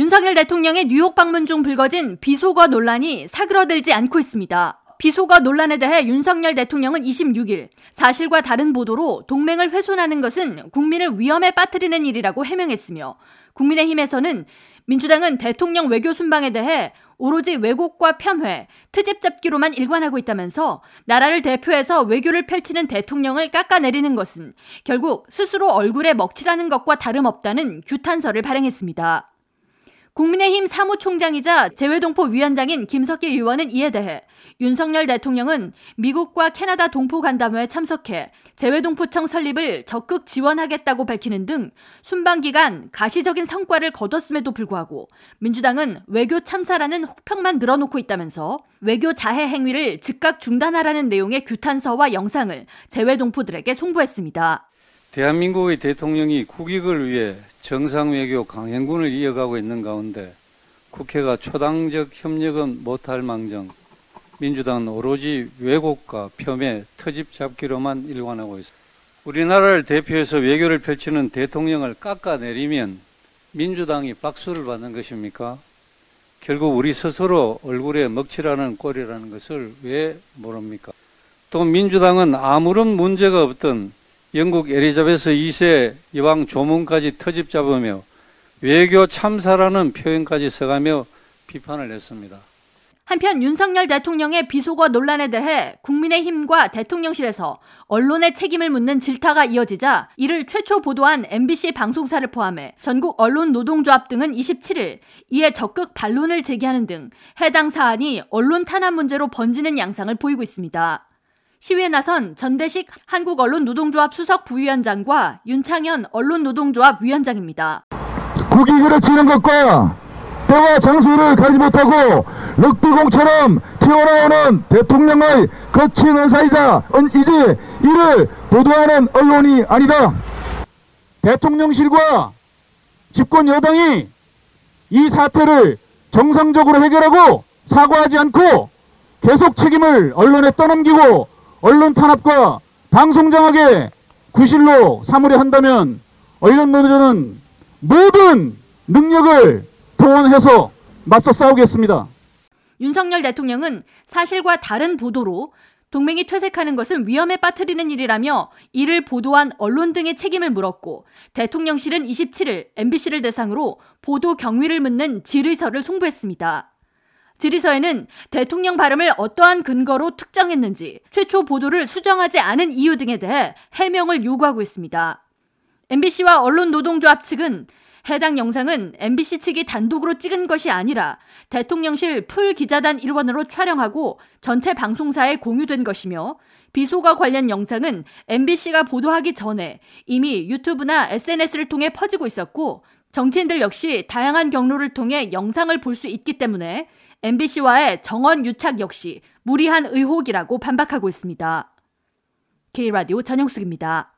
윤석열 대통령의 뉴욕 방문 중 불거진 비속어 논란이 사그러들지 않고 있습니다. 비속어 논란에 대해 윤석열 대통령은 26일 사실과 다른 보도로 동맹을 훼손하는 것은 국민을 위험에 빠뜨리는 일이라고 해명했으며 국민의힘에서는 민주당은 대통령 외교 순방에 대해 오로지 왜곡과 편회, 트집 잡기로만 일관하고 있다면서 나라를 대표해서 외교를 펼치는 대통령을 깎아내리는 것은 결국 스스로 얼굴에 먹칠하는 것과 다름없다는 규탄서를 발행했습니다. 국민의힘 사무총장이자 재외동포 위원장인 김석기 의원은 이에 대해 윤석열 대통령은 미국과 캐나다 동포 간담회에 참석해 재외동포청 설립을 적극 지원하겠다고 밝히는 등 순방 기간 가시적인 성과를 거뒀음에도 불구하고 민주당은 외교 참사라는 혹평만 늘어놓고 있다면서 외교 자해 행위를 즉각 중단하라는 내용의 규탄서와 영상을 재외동포들에게 송부했습니다. 대한민국의 대통령이 국익을 위해 정상 외교 강행군을 이어가고 있는 가운데 국회가 초당적 협력은 못할 망정 민주당은 오로지 왜곡과 폄훼, 터집 잡기로만 일관하고 있습니다. 우리나라를 대표해서 외교를 펼치는 대통령을 깎아내리면 민주당이 박수를 받는 것입니까? 결국 우리 스스로 얼굴에 먹칠하는 꼴이라는 것을 왜 모릅니까? 또 민주당은 아무런 문제가 없던 영국 에리자베스 2세 여왕 조문까지 터집 잡으며 외교 참사라는 표현까지 써가며 비판을 했습니다. 한편 윤석열 대통령의 비속어 논란에 대해 국민의힘과 대통령실에서 언론의 책임을 묻는 질타가 이어지자 이를 최초 보도한 MBC 방송사를 포함해 전국 언론 노동조합 등은 27일 이에 적극 반론을 제기하는 등 해당 사안이 언론 탄압 문제로 번지는 양상을 보이고 있습니다. 시위에 나선 전대식 한국언론노동조합 수석 부위원장과 윤창현 언론노동조합 위원장입니다. 국익을 해치는 것과 때와 장소를 가지 못하고 럭비공처럼 튀어나오는 대통령의 거친 의사이자 이제 이를 보도하는 언론이 아니다. 대통령실과 집권 여당이 이 사태를 정상적으로 해결하고 사과하지 않고 계속 책임을 언론에 떠넘기고 언론 탄압과 방송 장악에 구실로 삼으려 한다면 언론 노조는 모든 능력을 동원해서 맞서 싸우겠습니다. 윤석열 대통령은 사실과 다른 보도로 동맹이 퇴색하는 것은 위험에 빠뜨리는 일이라며 이를 보도한 언론 등의 책임을 물었고 대통령실은 27일 MBC를 대상으로 보도 경위를 묻는 질의서를 송부했습니다. 질의서에는 대통령 발음을 어떠한 근거로 특정했는지, 최초 보도를 수정하지 않은 이유 등에 대해 해명을 요구하고 있습니다. MBC와 언론노동조합 측은 해당 영상은 MBC 측이 단독으로 찍은 것이 아니라 대통령실 풀 기자단 일원으로 촬영하고 전체 방송사에 공유된 것이며 비속어 관련 영상은 MBC가 보도하기 전에 이미 유튜브나 SNS를 통해 퍼지고 있었고 정치인들 역시 다양한 경로를 통해 영상을 볼 수 있기 때문에 MBC와의 정원 유착 역시 무리한 의혹이라고 반박하고 있습니다. K라디오 전영숙입니다.